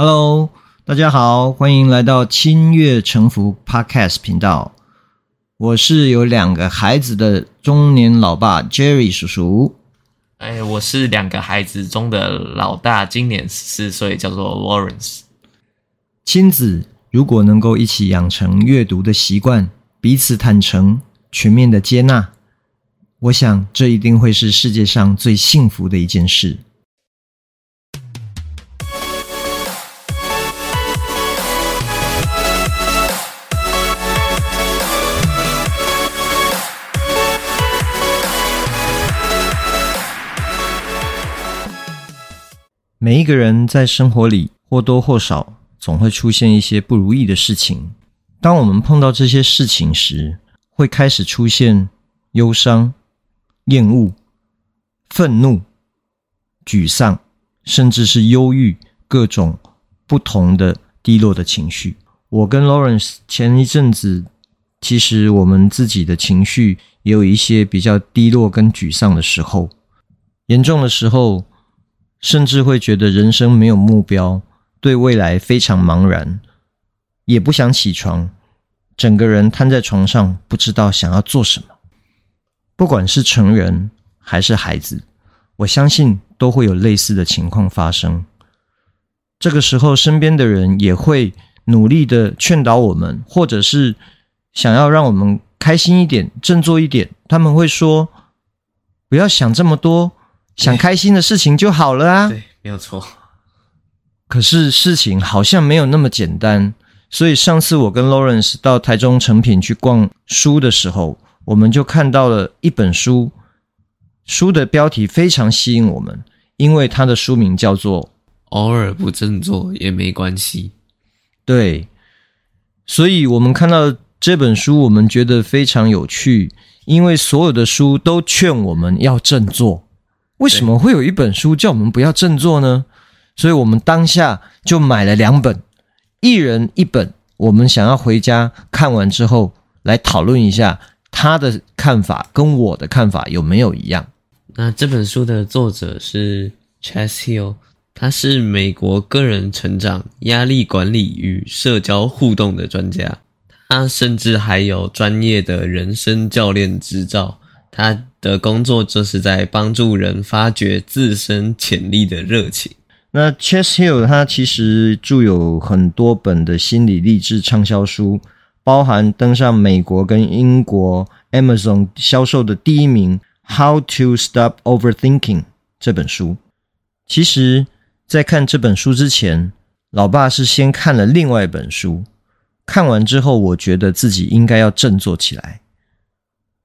Hello，大家好，欢迎来到亲悦诚服 Podcast 频道。我是有两个孩子的中年老爸 Jerry 叔叔。哎，我是两个孩子中的老大，今年十四岁，叫做 Lawrence。亲子如果能够一起养成阅读的习惯，彼此坦诚，全面的接纳，我想这一定会是世界上最幸福的一件事。每一个人在生活里或多或少总会出现一些不如意的事情。当我们碰到这些事情时，会开始出现忧伤、厌恶、愤怒、沮丧，甚至是忧郁，各种不同的低落的情绪。我跟 Lawrence 前一阵子，其实我们自己的情绪也有一些比较低落跟沮丧的时候，严重的时候，甚至会觉得人生没有目标，对未来非常茫然。也不想起床，整个人瘫在床上，不知道想要做什么。不管是成人还是孩子，我相信都会有类似的情况发生。这个时候，身边的人也会努力的劝导我们，或者是想要让我们开心一点、振作一点。他们会说：“不要想这么多，想开心的事情就好了啊。”对，没有错。可是事情好像没有那么简单。所以上次我跟 Lawrence 到台中诚品去逛书的时候，我们就看到了一本书，书的标题非常吸引我们，因为它的书名叫做《偶尔不振作也没关系》。对，所以我们看到这本书，我们觉得非常有趣，因为所有的书都劝我们要振作。为什么会有一本书叫我们不要振作呢？所以我们当下就买了两本。一人一本，我们想要回家看完之后来讨论一下他的看法跟我的看法有没有一样。那这本书的作者是 Chess Hill，他是美国个人成长、压力管理与社交互动的专家，他甚至还有专业的人生教练执照。他的工作就是在帮助人发掘自身潜力的热情。那 Chess Hill 他其实著有很多本的心理励志畅销书，包含登上美国跟英国 Amazon 销售的第一名《How to Stop Overthinking》这本书。其实，在看这本书之前，老爸是先看了另外一本书，看完之后，我觉得自己应该要振作起来。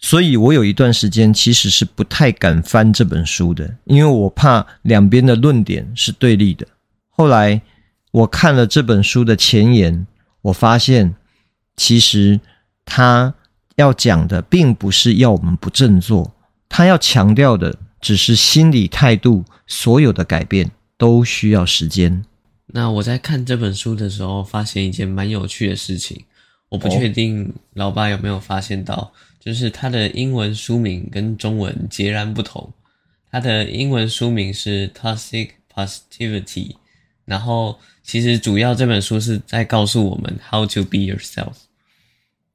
所以我有一段时间其实是不太敢翻这本书的，因为我怕两边的论点是对立的。后来我看了这本书的前言，我发现其实他要讲的并不是要我们不振作，他要强调的只是心理态度，所有的改变都需要时间。那我在看这本书的时候，发现一件蛮有趣的事情，我不确定老爸有没有发现到。就是它的英文书名跟中文截然不同，它的英文书名是 Toxic Positivity，然后其实主要这本书是在告诉我们 How to be yourself。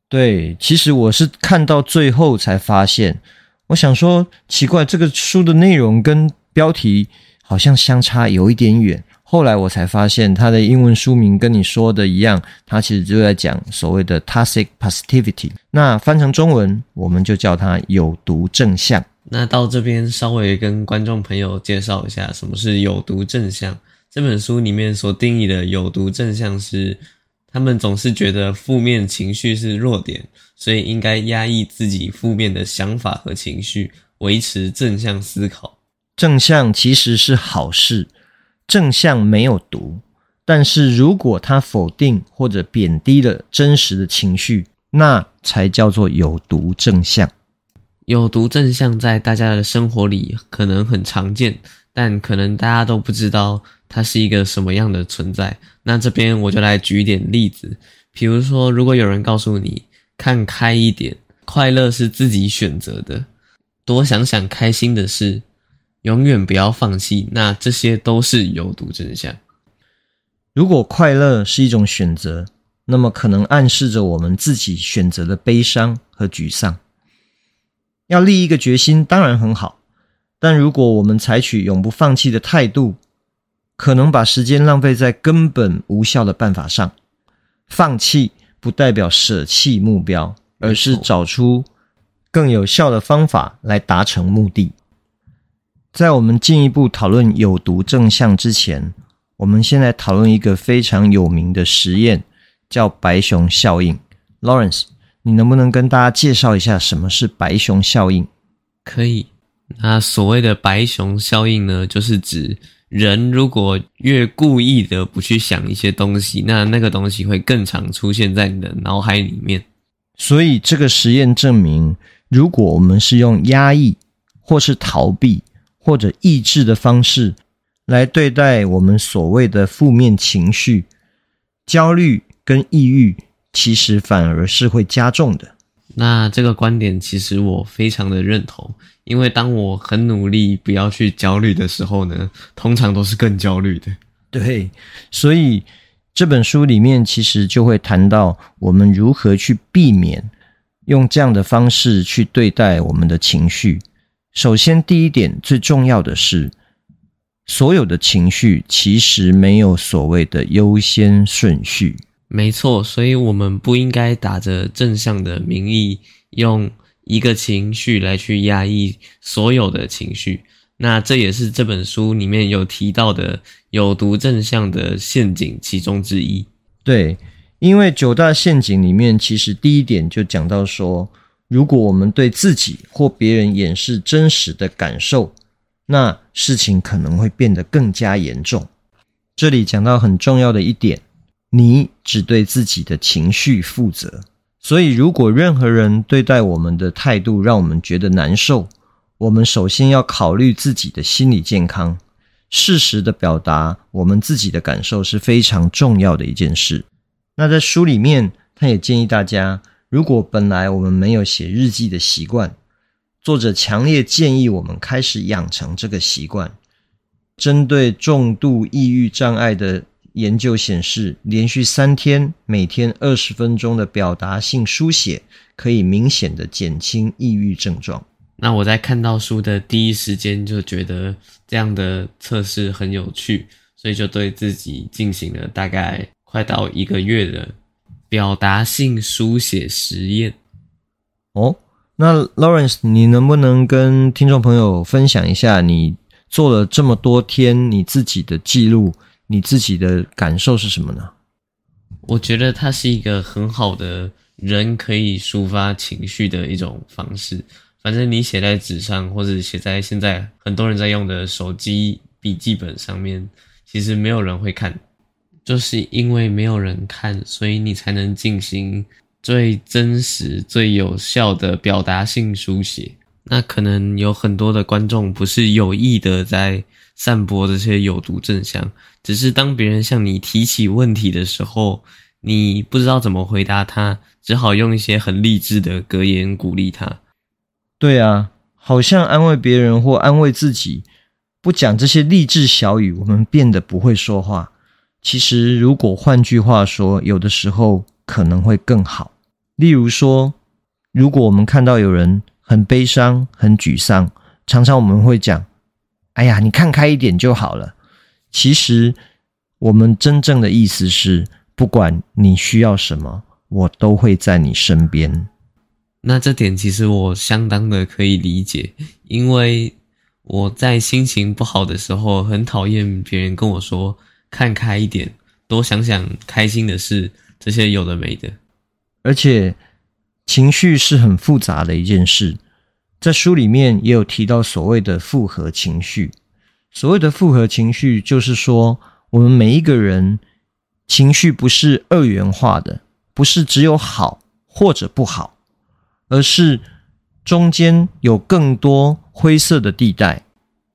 对，其实我是看到最后才发现，我想说奇怪，这个书的内容跟标题好像相差有一点远。后来我才发现，它的英文书名跟你说的一样，它其实就在讲所谓的 toxic positivity。那翻成中文，我们就叫它有毒正向。那到这边稍微跟观众朋友介绍一下，什么是有毒正向？这本书里面所定义的有毒正向是，他们总是觉得负面情绪是弱点，所以应该压抑自己负面的想法和情绪，维持正向思考。正向其实是好事。正向没有毒，但是如果他否定或者贬低了真实的情绪，那才叫做有毒正向。有毒正向在大家的生活里可能很常见，但可能大家都不知道它是一个什么样的存在。那这边我就来举一点例子，比如说，如果有人告诉你看开一点，快乐是自己选择的，多想想开心的事。永远不要放弃，那这些都是有毒真相。如果快乐是一种选择，那么可能暗示着我们自己选择了悲伤和沮丧。要立一个决心当然很好，但如果我们采取永不放弃的态度，可能把时间浪费在根本无效的办法上。放弃不代表舍弃目标，而是找出更有效的方法来达成目的。在我们进一步讨论有毒正向之前，我们现在讨论一个非常有名的实验，叫白熊效应。Lawrence，你能不能跟大家介绍一下什么是白熊效应？可以。那所谓的白熊效应呢，就是指人如果越故意的不去想一些东西，那那个东西会更常出现在你的脑海里面。所以这个实验证明，如果我们是用压抑，或是逃避，或者抑制的方式，来对待我们所谓的负面情绪，焦虑跟抑郁，其实反而是会加重的。那这个观点其实我非常的认同，因为当我很努力不要去焦虑的时候呢，通常都是更焦虑的。对，所以这本书里面其实就会谈到我们如何去避免用这样的方式去对待我们的情绪。首先，第一点最重要的是。所有的情绪其实没有所谓的优先顺序。没错，所以我们不应该打着正向的名义，用一个情绪来去压抑所有的情绪。那这也是这本书里面有提到的有毒正向的陷阱其中之一。对，因为九大陷阱里面，其实第一点就讲到说，如果我们对自己或别人掩饰真实的感受。那事情可能会变得更加严重。这里讲到很重要的一点，你只对自己的情绪负责。所以，如果任何人对待我们的态度让我们觉得难受，我们首先要考虑自己的心理健康。适时的表达我们自己的感受是非常重要的一件事。那在书里面，他也建议大家，如果本来我们没有写日记的习惯，作者强烈建议我们开始养成这个习惯。针对重度抑郁障碍的研究显示，连续三天，每天二十分钟的表达性书写，可以明显的减轻抑郁症状。那我在看到书的第一时间就觉得这样的测试很有趣，所以就对自己进行了大概快到一个月的表达性书写实验。哦。那 Lawrence，你能不能跟听众朋友分享一下你做了这么多天你自己的记录，你自己的感受是什么呢？我觉得它是一个很好的人可以抒发情绪的一种方式。反正你写在纸上，或者写在现在很多人在用的手机笔记本上面，其实没有人会看，就是因为没有人看，所以你才能进行。最真实、最有效的表达性书写，那可能有很多的观众不是有意的在散播这些有毒正向，只是当别人向你提起问题的时候，你不知道怎么回答他，只好用一些很励志的格言鼓励他。对啊，好像安慰别人或安慰自己，不讲这些励志小语，我们变得不会说话。其实，如果换句话说，有的时候可能会更好。例如说，如果我们看到有人很悲伤、很沮丧，常常我们会讲：“哎呀，你看开一点就好了。”其实，我们真正的意思是，不管你需要什么，我都会在你身边。那这点其实我相当的可以理解，因为我在心情不好的时候，很讨厌别人跟我说“看开一点，多想想开心的事”，这些有的没的。而且，情绪是很复杂的一件事，在书里面也有提到所谓的复合情绪。所谓的复合情绪，就是说我们每一个人情绪不是二元化的，不是只有好或者不好，而是中间有更多灰色的地带。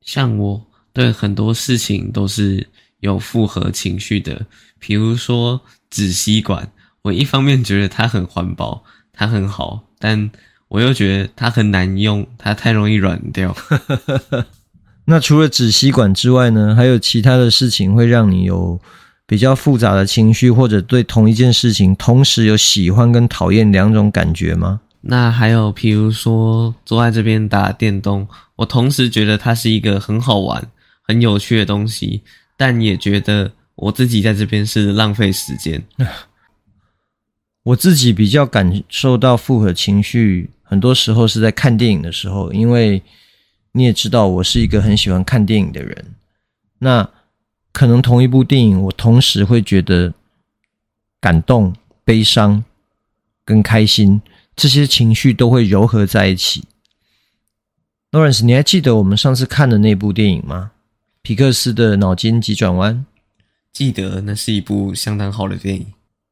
像我对很多事情都是有复合情绪的，比如说纸吸管。我一方面觉得它很环保，它很好，但我又觉得它很难用，它太容易软掉。那除了纸吸管之外呢，还有其他的事情会让你有比较复杂的情绪，或者对同一件事情同时有喜欢跟讨厌两种感觉吗？那还有，譬如说坐在这边打电动，我同时觉得它是一个很好玩、很有趣的东西，但也觉得我自己在这边是浪费时间。我自己比较感受到复合情绪，很多时候是在看电影的时候，因为你也知道，我是一个很喜欢看电影的人。那可能同一部电影，我同时会觉得感动、悲伤跟开心，这些情绪都会糅合在一起。Lawrence，你还记得我们上次看的那部电影吗？皮克斯的《脑筋急转弯》。记得，那是一部相当好的电影。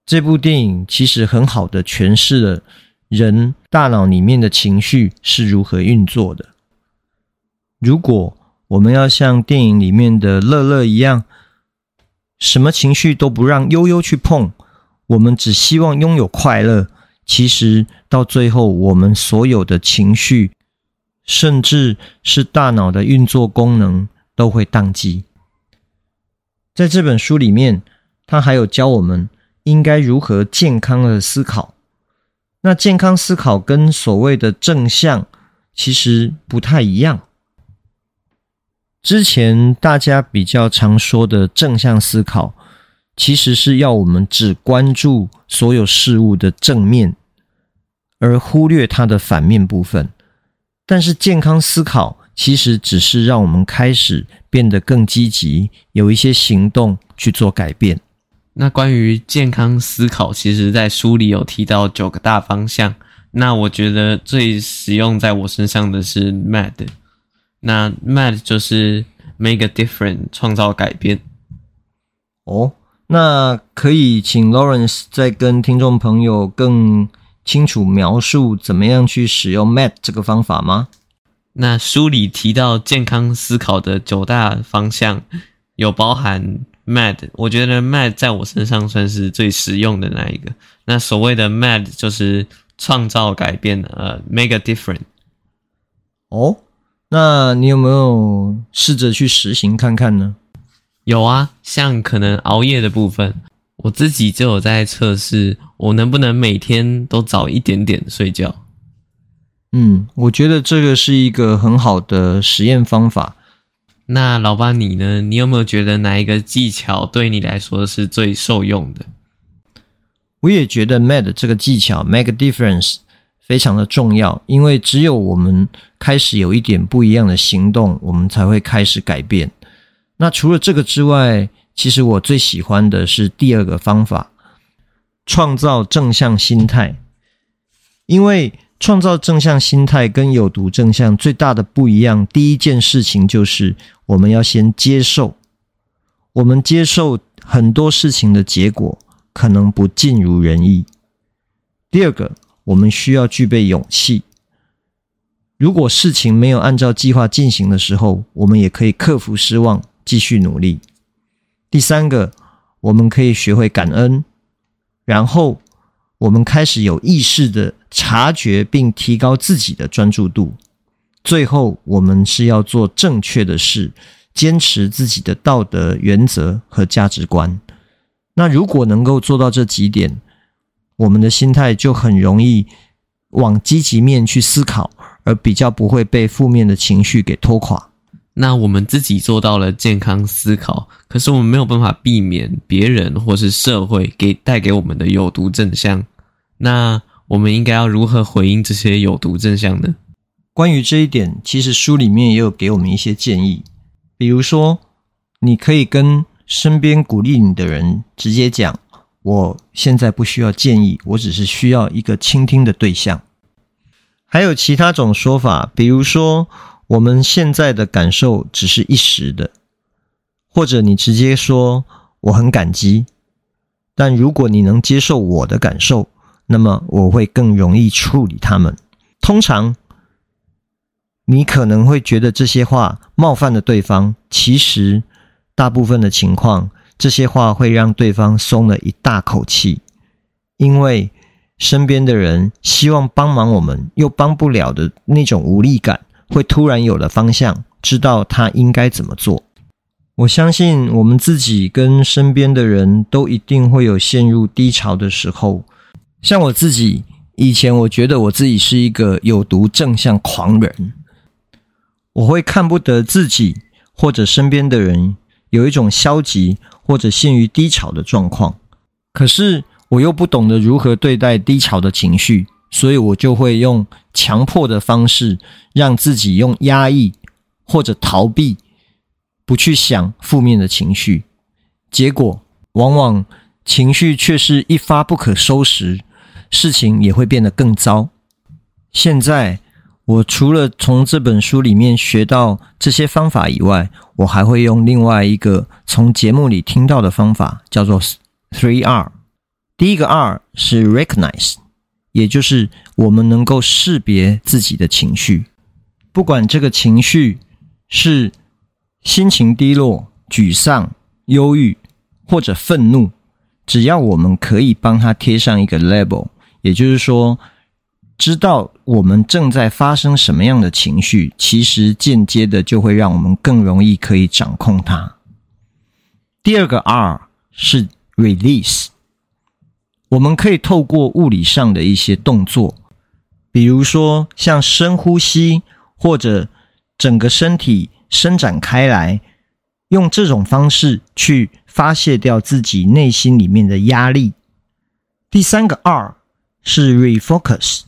这部电影其实很好的诠释了人大脑里面的情绪是如何运作的。如果我们要像电影里面的乐乐一样，什么情绪都不让悠悠去碰，我们只希望拥有快乐。其实到最后，我们所有的情绪，甚至是大脑的运作功能，都会宕机。在这本书里面，他还有教我们应该如何健康的思考。那健康思考跟所谓的正向，其实不太一样。之前大家比较常说的正向思考，其实是要我们只关注所有事物的正面，而忽略它的反面部分。但是健康思考其实只是让我们开始变得更积极，有一些行动去做改变。那关于健康思考，其实在书里有提到九个大方向。那我觉得最实用在我身上的是 MAD。那 MAD 就是 make a difference，创造改变。哦，那可以请 Lawrence 再跟听众朋友更清楚描述怎么样去使用 MAD 这个方法吗？那书里提到健康思考的九大方向，有包含 MAD。我觉得 MAD 在我身上算是最实用的那一个。那所谓的 MAD 就是创造改变，呃，make a difference。哦。那你有没有试着去实行看看呢？有啊，像可能熬夜的部分，我自己就有在测试，我能不能每天都早一点点睡觉。嗯，我觉得这个是一个很好的实验方法。那老爸你呢？你有没有觉得哪一个技巧对你来说是最受用的？我也觉得 MAD 这个技巧 make a difference。非常的重要，因为只有我们开始有一点不一样的行动，我们才会开始改变。那除了这个之外，其实我最喜欢的是第二个方法，创造正向心态。因为创造正向心态跟有毒正向最大的不一样，第一件事情就是我们要先接受，我们接受很多事情的结果可能不尽如人意。第二个。我们需要具备勇气。如果事情没有按照计划进行的时候，我们也可以克服失望，继续努力。第三个，我们可以学会感恩，然后我们开始有意识的察觉并提高自己的专注度。最后，我们是要做正确的事，坚持自己的道德原则和价值观。那如果能够做到这几点，我们的心态就很容易往积极面去思考，而比较不会被负面的情绪给拖垮。那我们自己做到了健康思考，可是我们没有办法避免别人或是社会给带给我们的有毒正向。那我们应该要如何回应这些有毒正向呢？关于这一点，其实书里面也有给我们一些建议，比如说，你可以跟身边鼓励你的人直接讲。我现在不需要建议，我只是需要一个倾听的对象。还有其他种说法，比如说我们现在的感受只是一时的，或者你直接说我很感激。但如果你能接受我的感受，那么我会更容易处理他们。通常你可能会觉得这些话冒犯了对方，其实大部分的情况。这些话会让对方松了一大口气，因为身边的人希望帮忙我们，又帮不了的那种无力感，会突然有了方向，知道他应该怎么做。我相信我们自己跟身边的人都一定会有陷入低潮的时候。像我自己，以前我觉得我自己是一个有毒正向狂人，我会看不得自己或者身边的人有一种消极或者陷于低潮的状况，可是我又不懂得如何对待低潮的情绪，所以我就会用强迫的方式让自己用压抑或者逃避。不去想负面的情绪，结果往往情绪却是一发不可收拾，事情也会变得更糟。现在，我除了从这本书里面学到这些方法以外，我还会用另外一个从节目里听到的方法，叫做 Three R。第一个 R 是 Recognize，也就是我们能够识别自己的情绪，不管这个情绪是。心情低落、沮丧、忧郁或者愤怒，只要我们可以帮他贴上一个 label，也就是说，知道我们正在发生什么样的情绪，其实间接的就会让我们更容易可以掌控它。第二个 R 是 release，我们可以透过物理上的一些动作，比如说像深呼吸，或者整个身体。伸展开来，用这种方式去发泄掉自己内心里面的压力。第三个 R 是 refocus，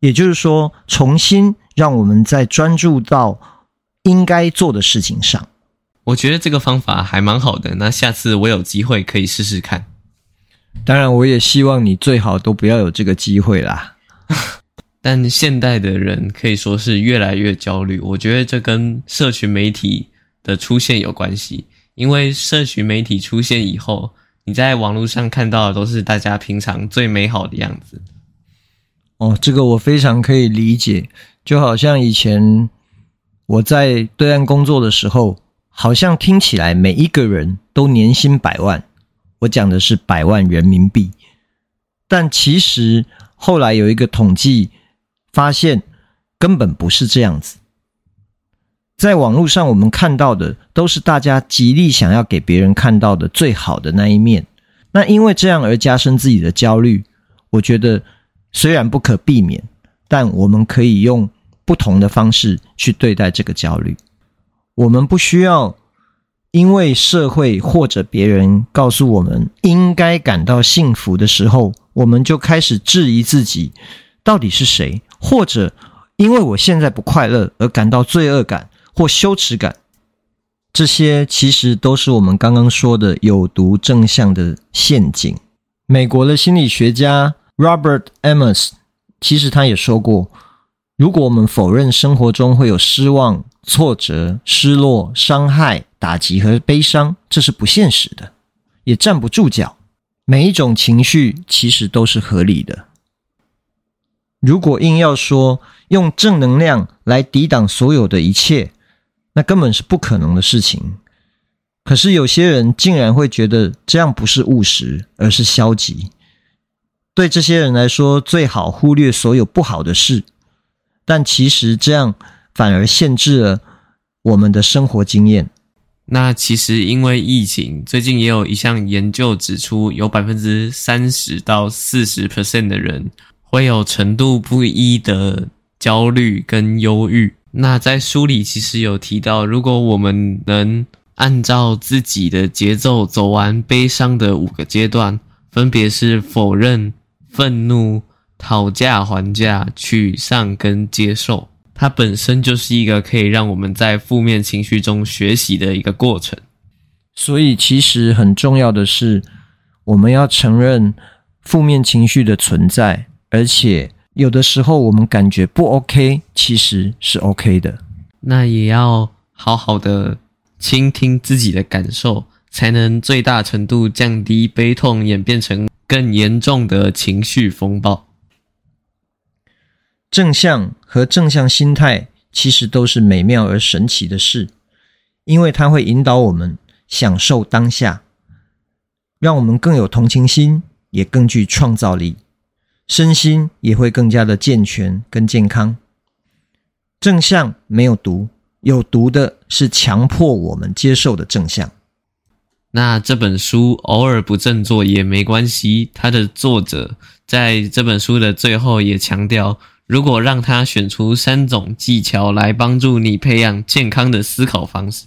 也就是说，重新让我们再专注到应该做的事情上。我觉得这个方法还蛮好的，那下次我有机会可以试试看。当然，我也希望你最好都不要有这个机会啦。但现代的人可以说是越来越焦虑，我觉得这跟社群媒体的出现有关系。因为社群媒体出现以后，你在网络上看到的都是大家平常最美好的样子。哦，这个我非常可以理解。就好像以前我在对岸工作的时候，好像听起来每一个人都年薪百万，我讲的是百万人民币。但其实后来有一个统计。发现根本不是这样子，在网络上我们看到的都是大家极力想要给别人看到的最好的那一面。那因为这样而加深自己的焦虑，我觉得虽然不可避免，但我们可以用不同的方式去对待这个焦虑。我们不需要因为社会或者别人告诉我们应该感到幸福的时候，我们就开始质疑自己到底是谁。或者因为我现在不快乐而感到罪恶感或羞耻感，这些其实都是我们刚刚说的有毒正向的陷阱。美国的心理学家 Robert Amos 其实他也说过，如果我们否认生活中会有失望、挫折、失落、伤害、打击和悲伤，这是不现实的，也站不住脚。每一种情绪其实都是合理的。如果硬要说用正能量来抵挡所有的一切，那根本是不可能的事情。可是有些人竟然会觉得这样不是务实，而是消极。对这些人来说，最好忽略所有不好的事。但其实这样反而限制了我们的生活经验。那其实因为疫情，最近也有一项研究指出有，百分之三十到四十 percent 的人。会有程度不一的焦虑跟忧郁。那在书里其实有提到，如果我们能按照自己的节奏走完悲伤的五个阶段，分别是否认、愤怒、讨价还价、沮丧跟接受，它本身就是一个可以让我们在负面情绪中学习的一个过程。所以，其实很重要的是，我们要承认负面情绪的存在。而且有的时候我们感觉不 OK，其实是 OK 的。那也要好好的倾听自己的感受，才能最大程度降低悲痛演变成更严重的情绪风暴。正向和正向心态其实都是美妙而神奇的事，因为它会引导我们享受当下，让我们更有同情心，也更具创造力。身心也会更加的健全跟健康。正向没有毒，有毒的是强迫我们接受的正向。那这本书偶尔不振作也没关系。它的作者在这本书的最后也强调，如果让他选出三种技巧来帮助你培养健康的思考方式，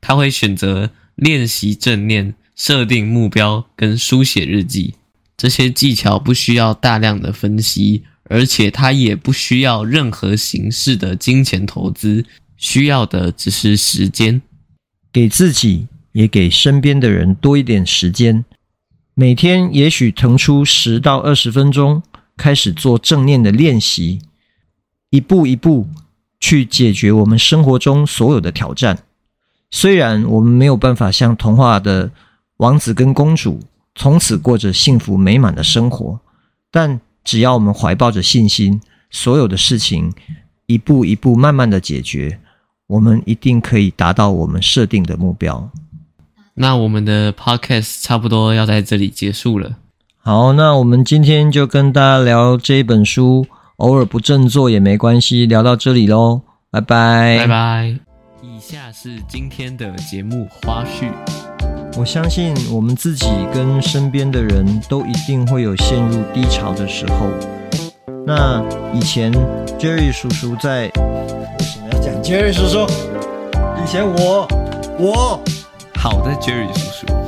他会选择练习正念、设定目标跟书写日记。这些技巧不需要大量的分析，而且它也不需要任何形式的金钱投资，需要的只是时间，给自己。也给身边的人多一点时间，每天也许腾出十到二十分钟，开始做正念的练习，一步一步去解决我们生活中所有的挑战。虽然我们没有办法像童话的王子跟公主从此过着幸福美满的生活，但只要我们怀抱着信心，所有的事情一步一步慢慢的解决，我们一定可以达到我们设定的目标。那我们的 podcast 差不多要在这里结束了。好，那我们今天就跟大家聊这一本书，偶尔不振作也没关系，聊到这里喽，拜拜，拜拜。以下是今天的节目花絮。我相信我们自己跟身边的人都一定会有陷入低潮的时候。那以前 Jerry 叔叔在，为什么要讲 Jerry 叔叔？以前我，我。好的，Jerry 叔叔。